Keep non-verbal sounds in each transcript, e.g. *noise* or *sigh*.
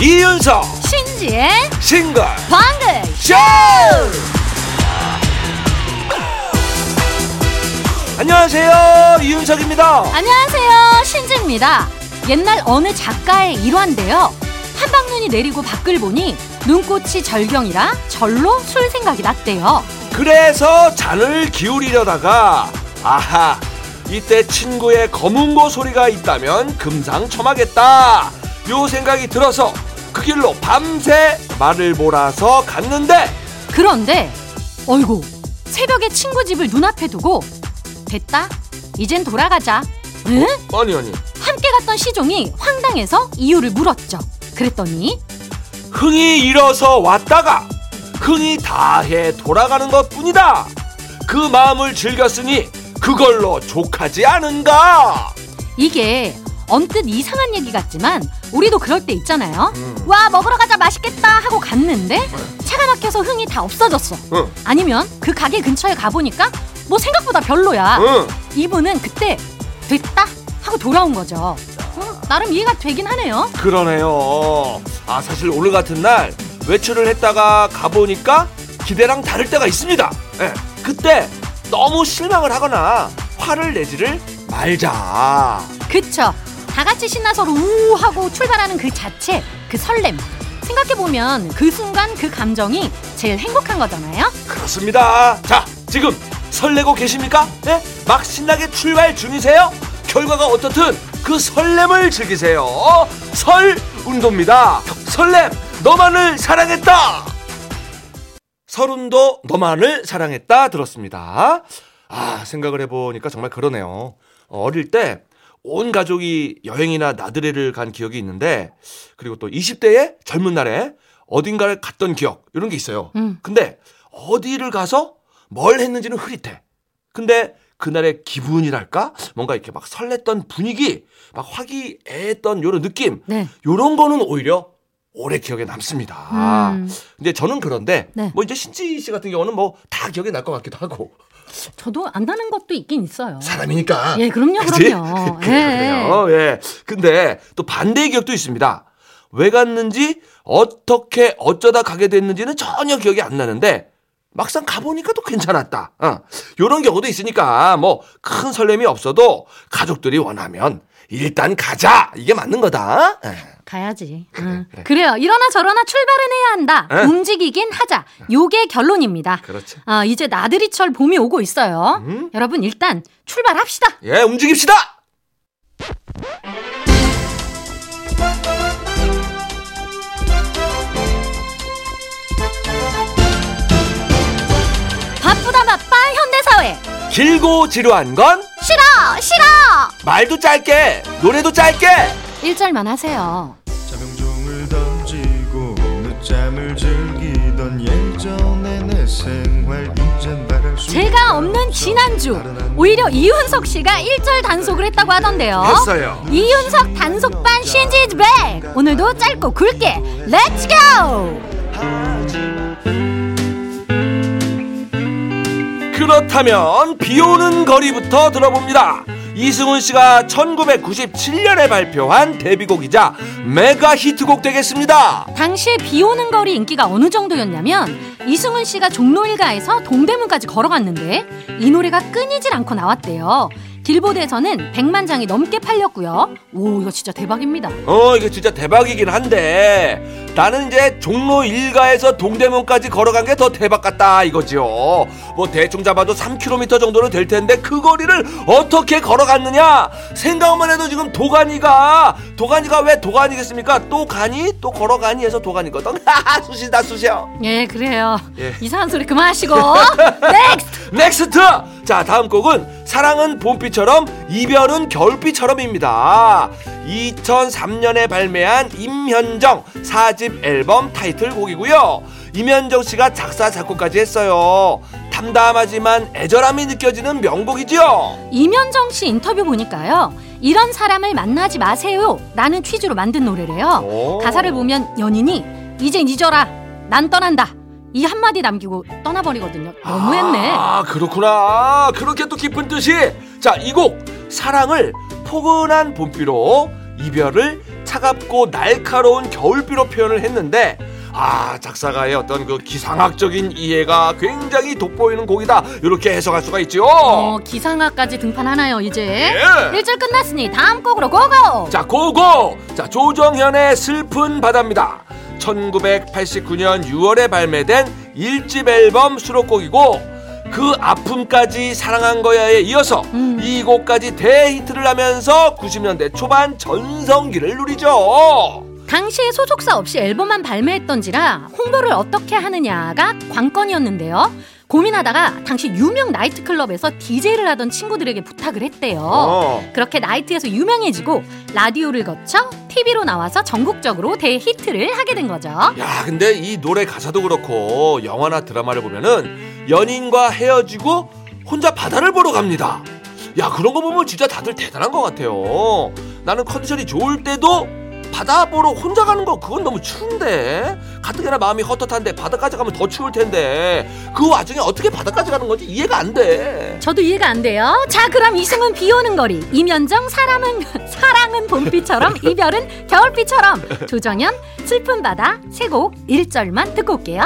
이윤석 신지의 싱글 방글 쇼! 안녕하세요 이윤석입니다. 안녕하세요 신지입니다. 옛날 어느 작가의 일화인데요. 한방눈이 내리고 밖을 보니 눈꽃이 절경이라 절로 술 생각이 났대요 그래서 잔을 기울이려다가 아하 이때 친구의 검은고 소리가 있다면 금상첨화겠다. 요 생각이 들어서 그 길로 밤새 말을 몰아서 갔는데 그런데 어이구 새벽에 친구 집을 눈앞에 두고 됐다 이젠 돌아가자. 응? 아니 아니. 함께 갔던 시종이 황당해서 이유를 물었죠. 그랬더니 흥이 일어서 왔다가 흥이 다해 돌아가는 것 뿐이다 그 마음을 즐겼으니 그걸로 족하지 않은가 이게 언뜻 이상한 얘기 같지만 우리도 그럴 때 있잖아요. 음. 와 먹으러 가자 맛있겠다 하고 갔는데 차가 막혀서 흥이 다 없어졌어. 응. 아니면 그 가게 근처에 가보니까 뭐 생각보다 별로야. 응. 이분은 그때 됐다 하고 돌아온 거죠. 어, 나름 이해가 되긴 하네요. 그러네요 아 사실 오늘 같은 날 외출을 했다가 가보니까 기대랑 다를 때가 있습니다 예, 그때 너무 실망을 하거나 화를 내지를 말자 그쵸. 다 같이 신나서 우 하고 출발하는 그 자체, 그 설렘. 생각해보면 그 순간 그 감정이 제일 행복한 거잖아요. 그렇습니다 자 지금 설레고 계십니까? 예? 막 신나게 출발 중이세요? 결과가 어떻든 그 설렘을 즐기세요 설 운동입니다 설렘 너만을 사랑했다 설운도 너만을 사랑했다 들었습니다 아 생각을 해보니까 정말 그러네요 어릴 때 온 가족이 여행이나 나들이를 간 기억이 있는데 그리고 또 20대의 젊은 날에 어딘가를 갔던 기억 이런 게 있어요 음. 근데 어디를 가서 뭘 했는지는 흐릿해. 근데 그날의 기분이랄까? 뭔가 이렇게 막 설렜던 분위기, 막 화기애애했던 요런 느낌, 네. 요런 거는 오히려 오래 기억에 남습니다. 음. 근데 저는 그런데 네. 뭐 이제 신지 씨 같은 경우는 뭐 다 기억에 날 것 같기도 하고 저도 안 나는 것도 있긴 있어요. 사람이니까. 예, 그럼요, *laughs* 그치? 그럼요. *laughs* 그래요. 예. 근데 또 반대의 기억도 있습니다. 왜 갔는지 어떻게 어쩌다 가게 됐는지는 전혀 기억이 안 나는데 막상 가보니까 또 괜찮았다. 어. 요런 경우도 있으니까 뭐 큰 설렘이 없어도 가족들이 원하면 일단 가자. 이게 맞는 거다. 예. 가야지. 그래, 응. 그래. 그래요. 이러나 저러나 출발은 해야 한다. 응. 움직이긴 하자. 요게 결론입니다. 그렇죠. 아, 이제 나들이철 봄이 오고 있어요. 음. 여러분 일단 출발합시다. 예, 움직입시다. 바쁘다 바빠 현대사회. 길고 지루한 건 싫어 싫어. 말도 짧게, 노래도 짧게. 1절만 하세요. 자명종을 던지고 늦잠을 즐기던 예전의 내 생활 이젠 말할 수 수가 없는 지난주 오히려 이윤석 씨가 1절 단속을 했다고 하던데요. 했어요. 이윤석 단속반 신지 is back. 오늘도 짧고 굵게 let's go! 그렇다면 비 오는 거리부터 들어봅니다. 이승훈 씨가 1997년에 발표한 데뷔곡이자 메가 히트곡 되겠습니다. 당시에 비 오는 거리 인기가 어느 정도였냐면 이승훈 씨가 종로 일가에서 동대문까지 걸어갔는데 이 노래가 끊이질 않고 나왔대요. 길보드에서는 100만 장이 넘게 팔렸고요. 오 이거 진짜 대박입니다. 어, 이게 진짜 대박이긴 한데 나는 이제 종로 일가에서 동대문까지 걸어간 게 더 대박 같다 이거죠. 뭐 대충 잡아도 3km 정도는 될 텐데 그 거리를 어떻게 걸어갔느냐? 생각만 해도 지금 도가니가 도가니가 왜 도가니겠습니까? 또 가니 또 걸어가니 해서 도가니거든. *laughs* 하하 수시다 수시요. 예 그래요. 예. 이상한 소리 그만하시고 *laughs* Next. Next! 자, 다음 곡은 사랑은 봄비처럼 이별은 겨울비처럼입니다. 2003년에 발매한 임현정 4집 앨범 타이틀곡이고요. 임현정 씨가 작사 작곡까지 했어요. 담담하지만 애절함이 느껴지는 명곡이죠. 이면정 씨 인터뷰 보니까요. 이런 사람을 만나지 마세요. 라는 취지로 만든 노래래요. 오. 가사를 보면 연인이 이젠 잊어라. 난 떠난다. 이 한마디 남기고 떠나버리거든요. 너무했네. 아 그렇구나. 그렇게 또 깊은 뜻이. 자 이 곡 사랑을 포근한 봄비로 이별을 차갑고 날카로운 겨울비로 표현을 했는데 아 작사가의 어떤 그 기상학적인 이해가 굉장히 돋보이는 곡이다 이렇게 해석할 수가 있죠. 어, 기상학까지 등판하나요, 이제? 예. 일절 끝났으니 다음 곡으로 고고! 자 고고 자 조정현의 슬픈 바다입니다 1989년 6월에 발매된 1집 앨범 수록곡이고 그 아픔까지 사랑한 거야에 이어서 음. 이 곡까지 대히트를 하면서 90년대 초반 전성기를 누리죠 당시에 소속사 없이 앨범만 발매했던지라 홍보를 어떻게 하느냐가 관건이었는데요. 고민하다가 당시 유명 나이트클럽에서 DJ를 하던 친구들에게 부탁을 했대요. 어. 그렇게 나이트에서 유명해지고 라디오를 거쳐 TV로 나와서 전국적으로 대히트를 하게 된 거죠. 야 근데 이 노래 가사도 그렇고 영화나 드라마를 보면은 연인과 헤어지고 혼자 바다를 보러 갑니다 야 그런 거 보면 진짜 다들 대단한 것 같아요 나는 컨디션이 좋을 때도 바다 보러 혼자 가는 거 그건 너무 추운데. 가뜩이나 마음이 헛헛한데 바다까지 가면 더 추울 텐데. 그 와중에 어떻게 바다까지 가는 건지 이해가 안 돼. 저도 이해가 안 돼요. 자, 그럼 이승은 비 오는 거리, 이면정 사람은 *laughs* 사랑은 봄비처럼 *laughs* 이별은 겨울비처럼. 조정현 슬픈 바다 세곡 1절만 듣고 올게요.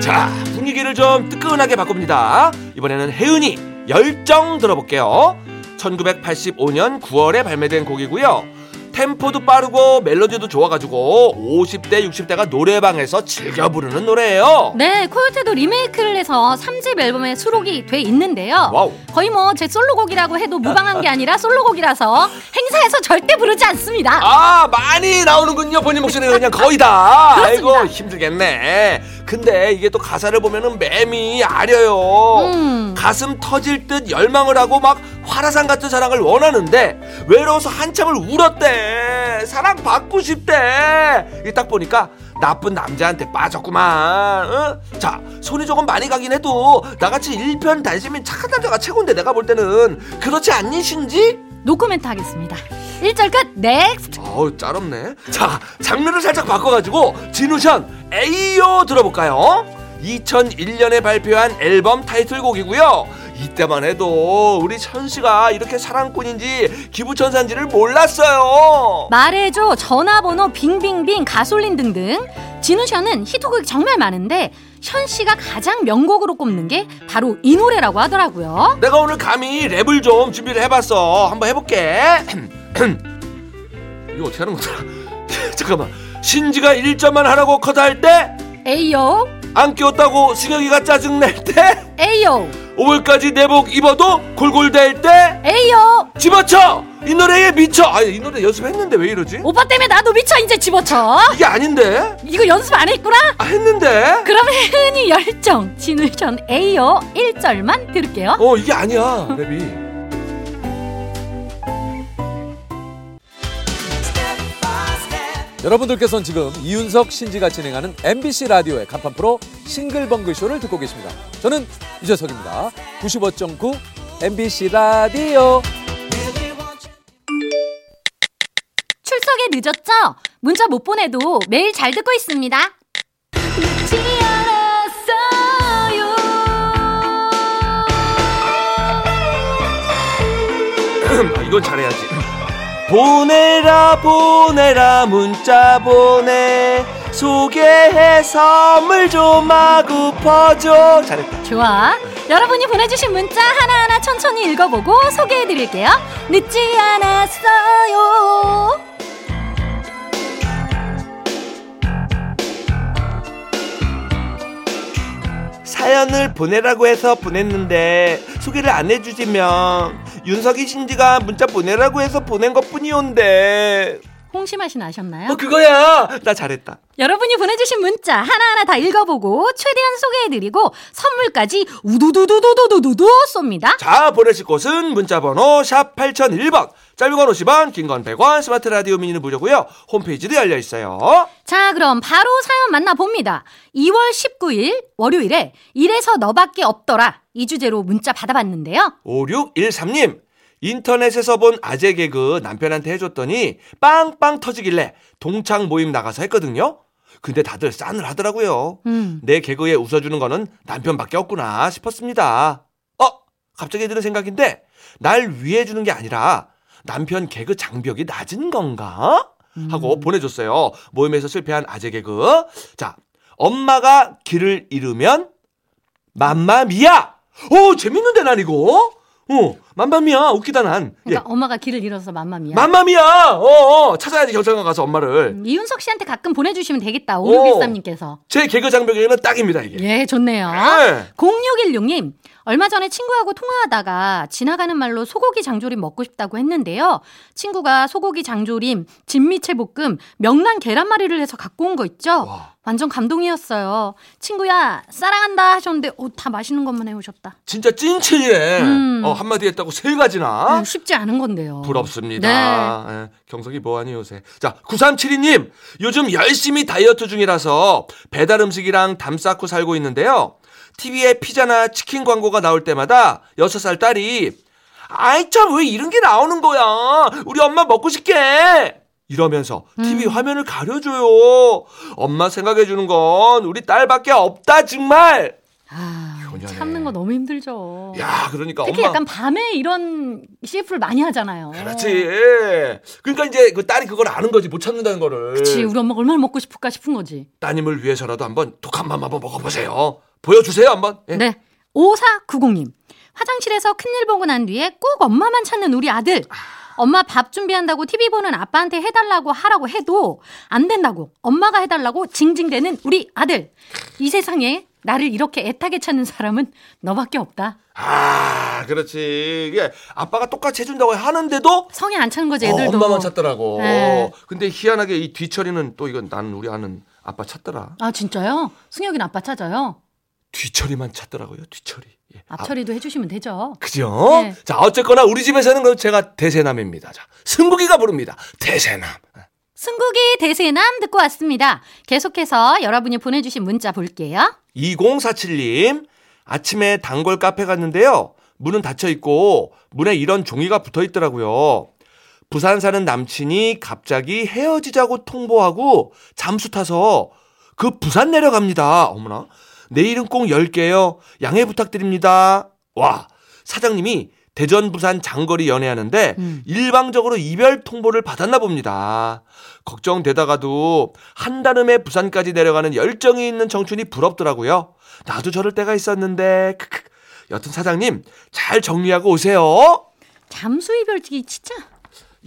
자 분위기를 좀 뜨끈하게 바꿉니다. 이번에는 혜은이 열정 들어볼게요. 1985년 9월에 발매된 곡이고요. 템포도 빠르고 멜로디도 좋아가지고 50대 60대가 노래방에서 즐겨 부르는 노래예요. 네, 코요테도 리메이크를 해서 3집 앨범에 수록이 돼 있는데요. Wow. 거의 뭐 제 솔로곡이라고 해도 무방한 게 아니라 솔로곡이라서 행사에서 절대 부르지 않습니다. 아 많이 나오는군요 본인 목소리가 그냥 거의 다. 아이고 힘들겠네 근데 이게 또 가사를 보면은 맴이 아려요 음. 가슴 터질 듯 열망을 하고 막 활화산 같은 사랑을 원하는데 외로워서 한참을 울었대 사랑 받고 싶대 이 딱 보니까 나쁜 남자한테 빠졌구만 어? 자 손이 조금 많이 가긴 해도 나같이 일편 단심인 착한 남자가 최고인데 내가 볼 때는 그렇지 않니 신지? 노코멘트 하겠습니다. 1절 끝, next! 어우 짤없네. 자 장르를 살짝 바꿔가지고 지누션 A-Yo 들어볼까요? 2001년에 발표한 앨범 타이틀곡이고요. 이때만 해도 우리 천 씨가 이렇게 사랑꾼인지 기부천사인지를 몰랐어요. 말해줘, 전화번호, 빙빙빙, 가솔린 등등. 진우 션은 히트곡이 정말 많은데 현 씨가 가장 명곡으로 꼽는 게 바로 이 노래라고 하더라고요. 내가 오늘 감히 랩을 좀 준비를 해봤어. 한번 해볼게 *clears throat* *clears throat* 이거 어떻게 하는 거더라? *laughs* 잠깐만. 신지가 1점만 하라고 커다할 때 에이요, 안 끼웠다고 승혁이가 짜증낼 때 에이요, 5월까지 내복 입어도 골골댈 때 에이요. 집어쳐! 이 노래에 미쳐! 아 이 노래 연습했는데 왜 이러지? 오빠 때문에 나도 미쳐 이제 집어쳐. 이게 아닌데? 이거 연습 안 했구나? 아 했는데? 그럼 혜은이 열정, 진우션 에이요? 1절만 들을게요. 어 이게 아니야 랩이 여러분들께서는 지금 이윤석 신지가 진행하는 MBC 라디오의 간판 프로 싱글벙글 쇼를 듣고 계십니다. 저는 유재석입니다. 95.9 MBC 라디오. 출석에 늦었죠? 문자 못 보내도 매일 잘 듣고 있습니다. 늦지 않았어요. *clears throat* 아, 이건 잘해야지 *clears throat* 보내라 보내라 문자 보내 소개해 선물 좀 하고 퍼줘 잘했다 좋아. 여러분이 보내주신 문자 하나하나 천천히 읽어보고 소개해드릴게요. 늦지 않았어요. 사연을 보내라고 해서 보냈는데 소개를 안 해주시면 윤석이 신지가 문자 보내라고 해서 보낸 것 뿐이온데 홍시 맛이 나셨나요? 어 그거야 나 잘했다 여러분이 보내주신 문자 하나하나 다 읽어보고 최대한 소개해드리고 선물까지 우두두두두두두두 쏩니다. 자 보내실 곳은 문자번호 샵 8001번 짧은 건 50원 긴 건 100원 스마트 라디오 미니는 무료고요 홈페이지도 열려 있어요 자, 그럼 바로 사연 만나봅니다. 2월 19일 월요일에 이래서 너밖에 없더라 이 주제로 문자 받아봤는데요. 5613님 인터넷에서 본 아재 개그 남편한테 해줬더니 빵빵 터지길래 동창 모임 나가서 했거든요. 근데 다들 싸늘하더라고요. 음. 내 개그에 웃어주는 거는 남편밖에 없구나 싶었습니다. 어? 갑자기 드는 생각인데 날 위해 주는 게 아니라 남편 개그 장벽이 낮은 건가? 하고 보내줬어요. 모임에서 실패한 아재 개그. 자, 엄마가 길을 잃으면 맘마미야. 오 재밌는데 난 이거. 어 맘마미야 웃기다 난. 예. 그러니까 엄마가 길을 잃어서 맘마미야. 맘마미야. 어, 어 찾아야지 경찰관 가서 엄마를. 음, 이윤석 씨한테 가끔 보내주시면 되겠다. 오. 5613님께서. 제 개그 장벽에는 딱입니다 이게. 예, 좋네요. 네. 0616님, 얼마 전에 친구하고 통화하다가 지나가는 말로 소고기 장조림 먹고 싶다고 했는데요. 친구가 소고기 장조림, 진미채 볶음, 명란 계란말이를 해서 갖고 온 거 있죠? 와. 완전 감동이었어요. 친구야, 사랑한다 하셨는데, 오, 다 맛있는 것만 해오셨다. 진짜 찐친이네. 음. 어, 한마디 했다고 세 가지나. 음, 쉽지 않은 건데요. 부럽습니다. 네. 예, 경석이 뭐하니 요새. 자, 9372님. 요즘 열심히 다이어트 중이라서 배달 음식이랑 담 쌓고 살고 있는데요. TV에 피자나 치킨 광고가 나올 때마다 6살 딸이 아이 참 왜 이런 게 나오는 거야. 우리 엄마 먹고 싶게. 이러면서 TV 화면을 가려줘요. 엄마 생각해 주는 건 우리 딸밖에 없다 정말. 아. 참는 거 너무 힘들죠. 야, 그러니까 특히 엄마 약간 밤에 이런 CF를 많이 하잖아요. 그렇지. 그러니까 이제 그 딸이 그걸 아는 거지 못 참는다는 거를. 그치, 우리 엄마가 얼마나 먹고 싶을까 싶은 거지. 따님을 위해서라도 한번 독한 맘 한번 먹어보세요. 보여주세요 한번. 예. 네. 5490님. 화장실에서 큰일 보고 난 뒤에 꼭 엄마만 찾는 우리 아들. 엄마 밥 준비한다고 TV 보는 아빠한테 해달라고 하라고 해도 안 된다고 엄마가 해달라고 징징대는 우리 아들. 이 세상에 나를 이렇게 애타게 찾는 사람은 너밖에 없다. 아, 그렇지. 이게 아빠가 똑같이 해준다고 하는데도 성에 안 차는 거지 어, 애들도. 엄마만 찾더라고. 네. 근데 희한하게 이 뒤처리는 또 이건 나는 우리 아는 아빠 찾더라. 아 진짜요? 승혁이는 아빠 찾아요. 뒤처리만 찾더라고요. 뒤처리. 예. 아, 앞처리도 해주시면 되죠. 그죠? 네. 자, 어쨌거나 우리 집에서는 그 제가 대세남입니다. 자, 승국이가 부릅니다. 대세남. 승국이 대세남 듣고 왔습니다. 계속해서 여러분이 보내주신 문자 볼게요. 2047님, 아침에 단골 카페 갔는데요. 문은 닫혀 있고, 문에 이런 종이가 붙어 있더라고요. 부산 사는 남친이 갑자기 헤어지자고 통보하고 잠수 타서 그 부산 내려갑니다. 어머나. 내일은 꼭 10개요. 양해 부탁드립니다. 와, 사장님이 대전 부산 장거리 연애하는데 음. 일방적으로 이별 통보를 받았나 봅니다. 걱정되다가도 한달음에 부산까지 내려가는 열정이 있는 청춘이 부럽더라고요. 나도 저럴 때가 있었는데 크크. 여튼 사장님 잘 정리하고 오세요. 잠수 이별기 진짜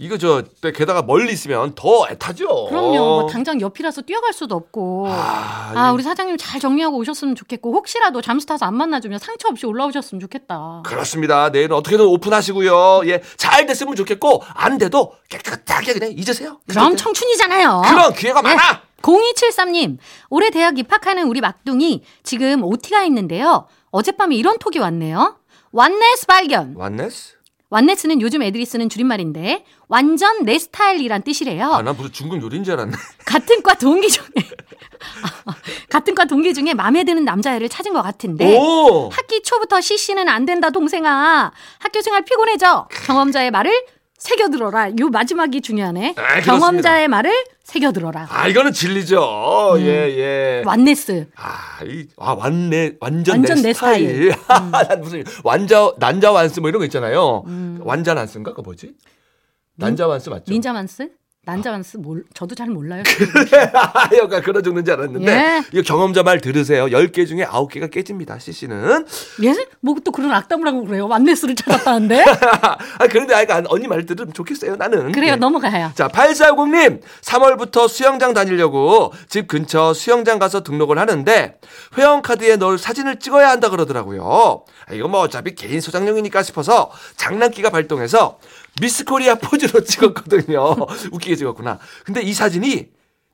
이거 저 게다가 멀리 있으면 더 애타죠. 그럼요. 뭐 당장 옆이라서 뛰어갈 수도 없고. 아, 아, 이- 우리 사장님 잘 정리하고 오셨으면 좋겠고 혹시라도 잠수 타서 안 만나주면 상처 없이 올라오셨으면 좋겠다. 그렇습니다. 내일은 어떻게든 오픈하시고요. 예, 잘 됐으면 좋겠고 안 돼도 깨끗하게 그냥 잊으세요. 그럼. 청춘이잖아요. 그런 기회가 네. 많아. 0273님, 올해 대학 입학하는 우리 막둥이 지금 OT가 있는데요. 어젯밤에 이런 톡이 왔네요. 완네스 발견. 완네스? 완네스는 요즘 애들이 쓰는 줄임말인데 완전 내 스타일이란 뜻이래요. 아, 난 무슨 중국 요리인 줄 알았네. *laughs* 같은 과 동기 중에 *laughs* 같은 과 동기 중에 마음에 드는 남자애를 찾은 것 같은데 오! 학기 초부터 CC는 안 된다 동생아. 학교 생활 피곤해져. 경험자의 말을 새겨들어라. 요 마지막이 중요하네. 아. 경험자의 말을 새겨들어라. 아, 이거는 진리죠. 음. 예, 예. 완네스. 아, 이, 아, 완내, 완전, 완전 내 내 스타일. 스타일. *laughs* 음. 난 무슨, 완자, 난자 완스 뭐 이런 거 있잖아요. 완자 난스인가? 그거 뭐지? 난자 완스 맞죠? 닌자만스? 난자만스? 몰, 저도 잘 몰라요. *laughs* 약간 그런 종류인 줄 알았는데. 예. 이거 경험자 말 들으세요. 10개 중에 9개가 깨집니다, CC는. 예? 뭐 또 그런 악담을 하고 그래요. 완네스를 찾았다는데? *laughs* 아, 그런데 아이가 언니 말 들으면 좋겠어요, 나는. 그래요. 예. 넘어가요. 자, 8450님, 3월부터 수영장 다니려고 집 근처 수영장 가서 등록을 하는데, 회원카드에 넣을 사진을 찍어야 한다 그러더라고요. 아, 이거 뭐 어차피 개인 소장용이니까 싶어서 장난기가 발동해서 미스 코리아 포즈로 *laughs* 찍었거든요. 웃기게 찍었구나. 근데 이 사진이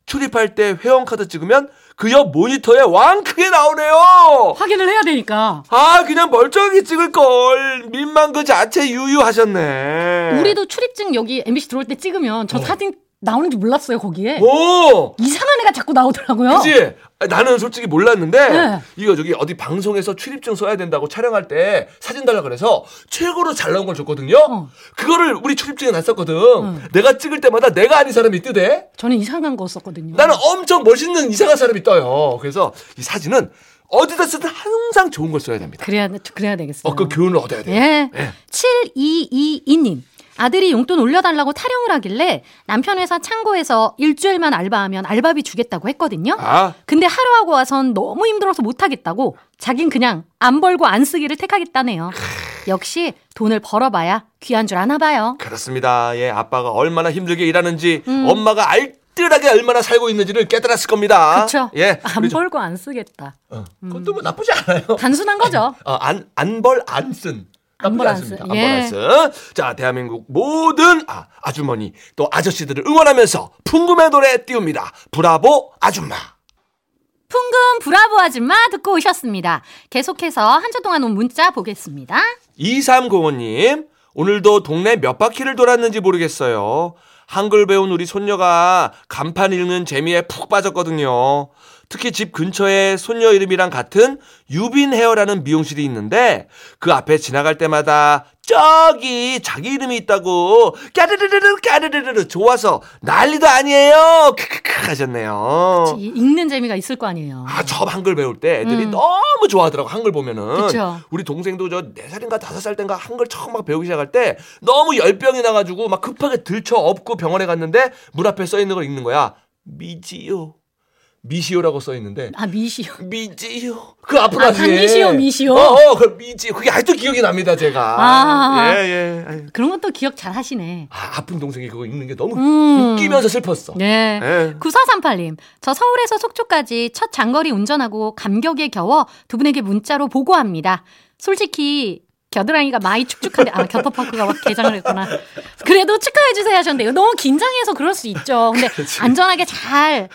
출입할 때 회원카드 찍으면 그 옆 모니터에 왕 크게 나오네요! 확인을 해야 되니까. 아, 그냥 멀쩡하게 찍을걸. 민망 그 자체 유유하셨네. 우리도 출입증 여기 MBC 들어올 때 찍으면 저 사진 나오는지 몰랐어요 거기에. 오! 이상한 애가 자꾸 나오더라고요. 어. 그지? 나는 솔직히 몰랐는데 네. 이거 저기 어디 방송에서 출입증 써야 된다고 촬영할 때 사진 달라 그래서 최고로 잘 나온 걸 줬거든요. 어. 그거를 우리 출입증에 놨었거든. 내가 찍을 때마다 내가 아닌 사람이 뜨대. 저는 이상한 거 썼거든요. 나는 엄청 멋있는 이상한 사람이 떠요. 그래서 이 사진은 어디다 쓰든 항상 좋은 걸 써야 됩니다. 그래야 그래야 되겠어요. 어, 그 교훈을 얻어야 돼요. 예. 예. 7222님. 아들이 용돈 올려달라고 타령을 하길래 남편 회사 창고에서 일주일만 알바하면 알바비 주겠다고 했거든요. 아. 근데 하루 하고 와선 너무 힘들어서 못하겠다고 자긴 그냥 안 벌고 안 쓰기를 택하겠다네요. 역시 돈을 벌어봐야 귀한 줄 아나 봐요. 그렇습니다. 예, 아빠가 얼마나 힘들게 일하는지, 음. 엄마가 알뜰하게 얼마나 살고 있는지를 깨달았을 겁니다. 그렇죠. 예. 안. 벌고 안 쓰겠다. 어, 그것도 뭐 나쁘지 않아요. 단순한 거죠. *laughs* 어, 안, 안 벌, 안 쓴. 안 나쁘지 않습니다. 쓴. 안 예. 자, 대한민국 모든 아, 아주머니, 또 아저씨들을 응원하면서 풍금의 노래 띄웁니다. 브라보 아줌마. 풍금 브라보 아줌마 듣고 오셨습니다. 계속해서 한 주 동안 온 문자 보겠습니다. 2305님, 오늘도 동네 몇 바퀴를 돌았는지 모르겠어요. 한글 배운 우리 손녀가 간판 읽는 재미에 푹 빠졌거든요. 특히 집 근처에 손녀 이름이랑 같은 유빈 헤어라는 미용실이 있는데 그 앞에 지나갈 때마다 저기 자기 이름이 있다고 까르르르르 까르르르 좋아서 난리도 아니에요. 크크크 하셨네요. 이- 읽는 재미가 있을 거 아니에요. 아, 처음 한글 배울 때 애들이 음. 너무 좋아하더라고, 한글 보면은. 그쵸. 우리 동생도 저 4살인가 5살 땐가 한글 처음 막 배우기 시작할 때 너무 열병이 나가지고 막 급하게 들쳐 업고 병원에 갔는데 문 앞에 써 있는 걸 읽는 거야. 미지요. 미시오라고 써 있는데. 아 미시오. 미지요. 그 앞으로 아. 단미시오, 미시오? 어, 어, 그 미지요. 그게 아직도 기억이 납니다, 제가. 아. 예, 예. 그런 것도 기억 잘 하시네. 아, 아픈 동생이 그거 읽는 게 너무 음. 웃기면서 슬펐어. 네. 예. 9438님, 저 서울에서 속초까지 첫 장거리 운전하고 감격에 겨워 두 분에게 문자로 보고합니다. 솔직히 겨드랑이가 많이 축축한데, 아, 겨터파크가 막 개장을 했구나. 그래도 축하해 주세요 하셨는데, 이거 너무 긴장해서 그럴 수 있죠. 근데 *laughs* 안전하게 잘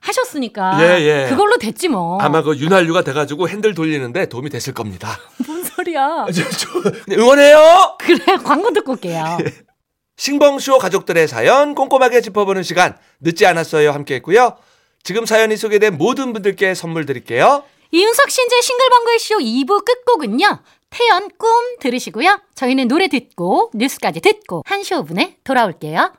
하셨으니까. 예, 예. 그걸로 됐지 뭐. 아마 그 윤활유가 돼가지고 핸들 돌리는데 도움이 됐을 겁니다. *laughs* 뭔 소리야. *laughs* 저, 저, 응원해요! 그래, 광고 듣고 올게요. *laughs* 싱벙쇼 가족들의 사연 꼼꼼하게 짚어보는 시간 늦지 않았어요 함께 했고요. 지금 사연이 소개된 모든 분들께 선물 드릴게요. 이윤석 신재 싱글벙글 쇼 2부 끝곡은요. 태연 꿈 들으시고요. 저희는 노래 듣고 뉴스까지 듣고 한시 5분에 돌아올게요.